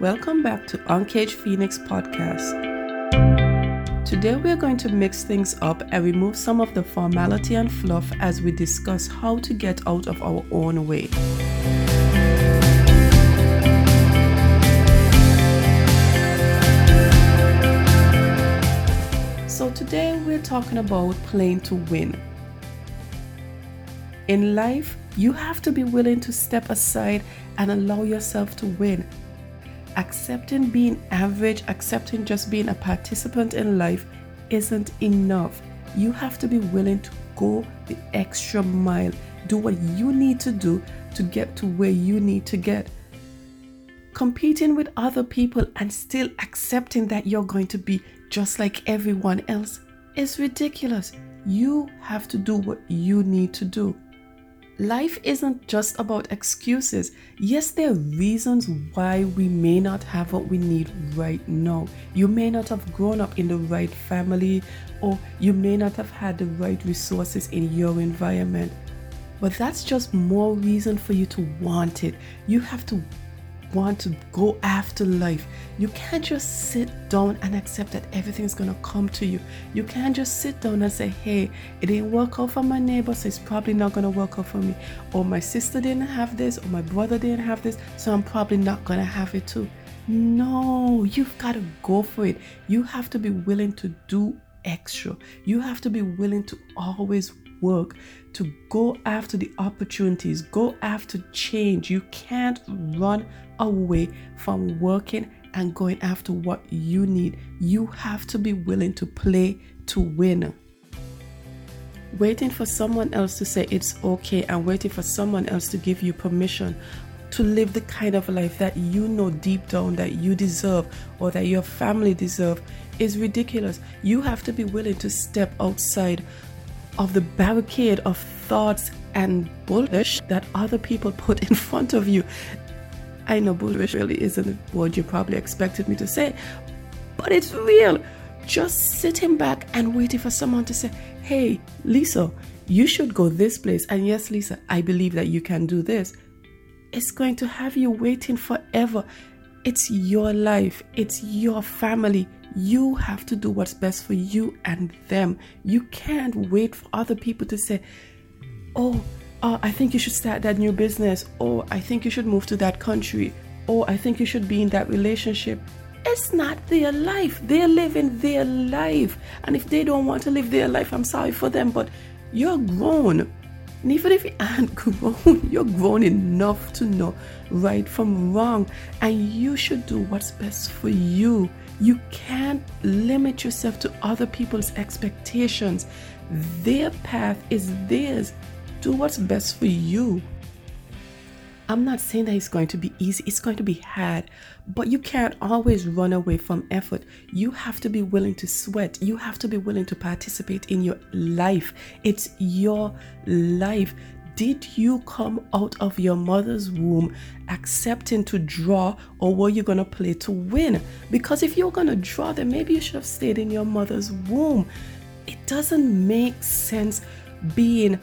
Welcome back to Uncaged Phoenix podcast. Today we are going to mix things up and remove some of the formality and fluff as we discuss how to get out of our own way. So today we're talking about playing to win. In life, you have to be willing to step aside and allow yourself to win accepting being average, accepting just being a participant in life isn't enough. You have to be willing to go the extra mile, do what you need to do to get to where you need to get. Competing with other people and still accepting that you're going to be just like everyone else is ridiculous. You have to do what you need to do. Life isn't just about excuses. Yes, there are reasons why we may not have what we need right now. You may not have grown up in the right family, or you may not have had the right resources in your environment. But that's just more reason for you to want it. You have to want to go after life. You can't just sit down and accept that everything's gonna come to you. You can't just sit down and say, hey, it didn't work out for my neighbor, so it's probably not gonna work out for me. Or my sister didn't have this, or my brother didn't have this, so I'm probably not gonna have it too. No, you've got to go for it. You have to be willing to do extra. You have to be willing to always work, to go after the opportunities, go after change. You can't run away from working and going after what you need. You have to be willing to play to win. Waiting for someone else to say it's okay and waiting for someone else to give you permission to live the kind of life that you know deep down that you deserve or that your family deserve is ridiculous. You have to be willing to step outside of the barricade of thoughts and bullshit that other people put in front of you. I know bullshit really isn't what you probably expected me to say, but it's real. Just sitting back and waiting for someone to say, Hey, Lisa, you should go this place. And yes, Lisa, I believe that you can do this. It's going to have you waiting forever. It's your life, it's your family. You have to do what's best for you and them. You can't wait for other people to say, Oh, oh, I think you should start that new business, or I think you should move to that country, or I think you should be in that relationship. It's not their life. They're living their life. And if they don't want to live their life, I'm sorry for them, but you're grown. And even if you aren't grown, you're grown enough to know right from wrong. And you should do what's best for you. You can't limit yourself to other people's expectations. Their path is theirs do what's best for you. I'm not saying that it's going to be easy, it's going to be hard, but you can't always run away from effort. You have to be willing to sweat, you have to be willing to participate in your life. It's your life. Did you come out of your mother's womb accepting to draw, or were you going to play to win? Because if you're going to draw, then maybe you should have stayed in your mother's womb. It doesn't make sense being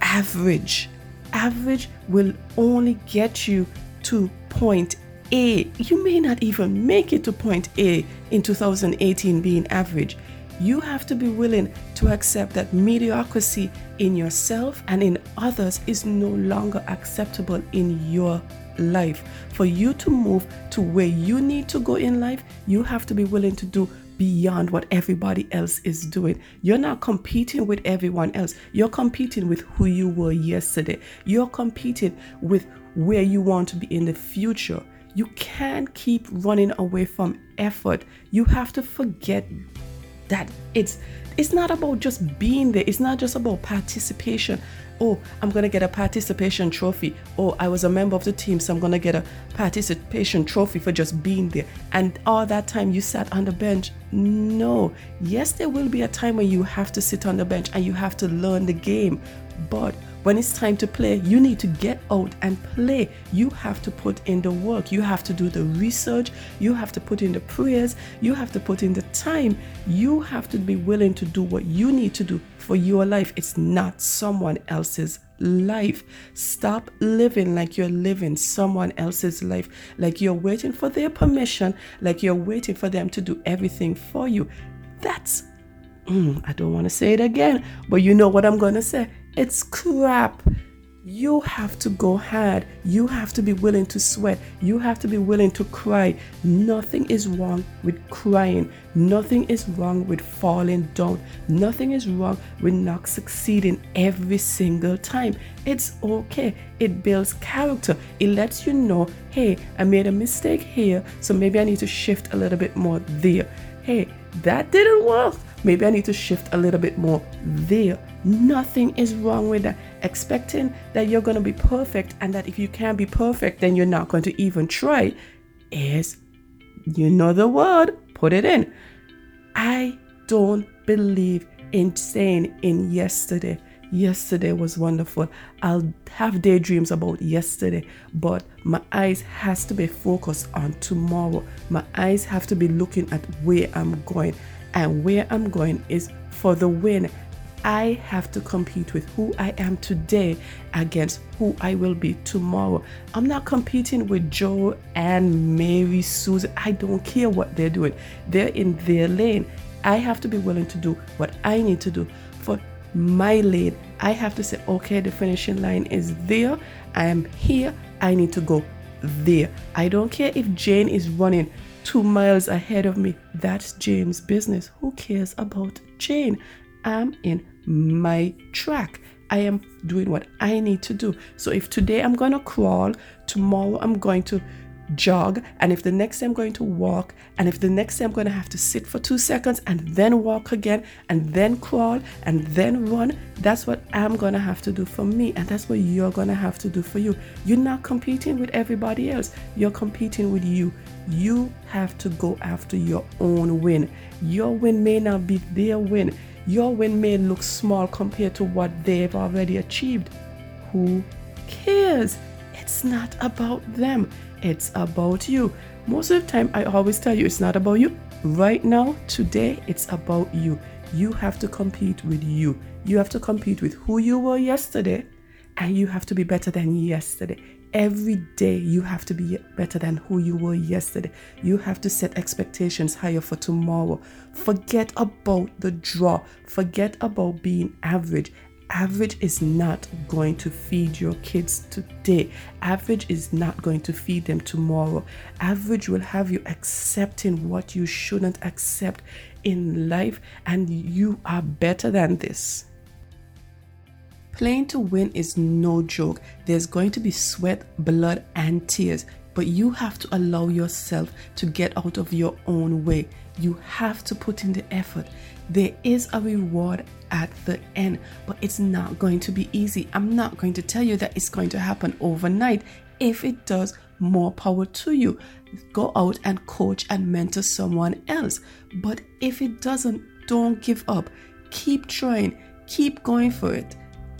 average. Average will only get you to point A. You may not even make it to point A in 2018 being average. You have to be willing to accept that mediocrity in yourself and in others is no longer acceptable in your life. For you to move to where you need to go in life, you have to be willing to do beyond what everybody else is doing. You're not competing with everyone else. You're competing with who you were yesterday. You're competing with where you want to be in the future. You can't keep running away from effort. You have to forget that it's it's not about just being there. It's not just about participation oh, I'm to get a participation trophy. Oh, I was a member of the team, so I'm to get a participation trophy for just being there. And all that time you sat on the bench. No. Yes, there will be a time when you have to sit on the bench and you have to learn the game. But when it's time to play, you need to get out and play. You have to put in the work. You have to do the research. You have to put in the prayers. You have to put in the time. You have to be willing to do what you need to do for your life. It's not someone else's life. Stop living like you're living someone else's life, like you're waiting for their permission, like you're waiting for them to do everything for you. That's, mm, I don't want to say it again, but you know what I'm going to say. It's crap. You have to go hard. You have to be willing to sweat. You have to be willing to cry. Nothing is wrong with crying. Nothing is wrong with falling down. Nothing is wrong with not succeeding every single time. It's okay. It builds character. It lets you know, hey, I made a mistake here, so maybe I need to shift a little bit more there. Hey, that didn't work. Maybe I need to shift a little bit more there. Nothing is wrong with that. Expecting that you're going to be perfect and that if you can't be perfect, then you're not going to even try is, you know the word, put it in. I don't believe in saying in yesterday. Yesterday was wonderful. I'll have daydreams about yesterday, but my eyes has to be focused on tomorrow. My eyes have to be looking at where I'm going, and where I'm going is for the win I have to compete with who I am today against who I will be tomorrow. I'm not competing with Joe and Mary, Susan. I don't care what they're doing, they're in their lane. I have to be willing to do what I need to do for my lane. I have to say, okay, the finishing line is there. I am here. I need to go there. I don't care if Jane is running two miles ahead of me. That's Jane's business. Who cares about Jane? Am in my track. I am doing what I need to do. So if today I'm going to crawl, tomorrow I'm going to jog, and if the next day I'm going to walk, and if the next day I'm going to have to sit for two seconds and then walk again, and then crawl, and then run, that's what I'm going to have to do for me, and that's what you're going to have to do for you. You're not competing with everybody else, you're competing with you. You have to go after your own win. Your win may not be their win. Your win may look small compared to what they've already achieved. Who cares? It's not about them, it's about you. Most of the time, I always tell you it's not about you. Right now, today, it's about you. You have to compete with you. You have to compete with who you were yesterday, and you have to be better than yesterday. Every day, you have to be better than who you were yesterday. You have to set expectations higher for tomorrow. Forget about the draw, forget about being average. Average is not going to feed your kids today. Average is not going to feed them tomorrow. Average will have you accepting what you shouldn't accept in life, and you are better than this. Playing to win is no joke. There's going to be sweat, blood, and tears, but you have to allow yourself to get out of your own way. You have to put in the effort. There is a reward at the end, but it's not going to be easy. I'm not going to tell you that it's going to happen overnight. If it does, more power to you. Go out and coach and mentor someone else. But if it doesn't, don't give up. Keep trying, keep going for it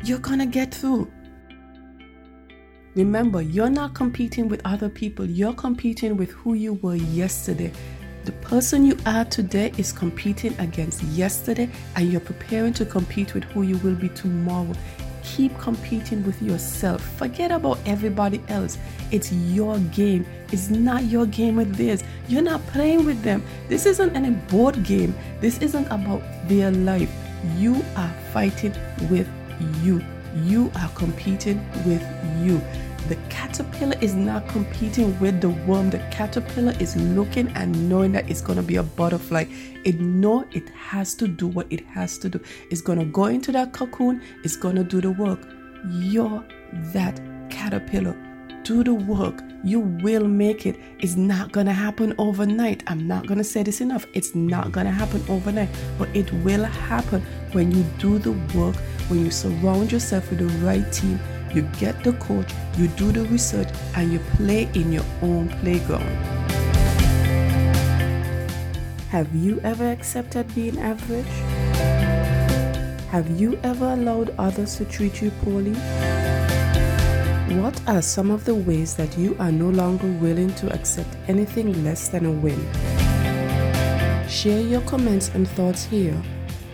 you're gonna get through. Remember, you're not competing with other people, you're competing with who you were yesterday. The person you are today is competing against yesterday, and you're preparing to compete with who you will be tomorrow. Keep competing with yourself. Forget about everybody else. It's your game. It's not your game with theirs. You're not playing with them. This isn't any board game. This isn't about their life. You are fighting with you. You are competing with you. The caterpillar is not competing with the worm. The caterpillar is looking and knowing that it's going to be a butterfly. It know it has to do what it has to do. It's going to go into that cocoon. It's going to do the work. You're that caterpillar. Do the work. You will make it. It's not going to happen overnight. I'm not going to say this enough. It's not going to happen overnight, but it will happen when you do the work when you surround yourself with the right team, you get the coach, you do the research, and you play in your own playground. Have you ever accepted being average? Have you ever allowed others to treat you poorly? What are some of the ways that you are no longer willing to accept anything less than a win? Share your comments and thoughts here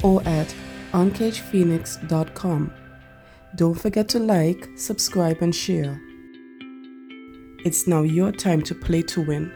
or at uncagephoenix.com. Don't forget to like, subscribe, and share. It's now your time to play to win.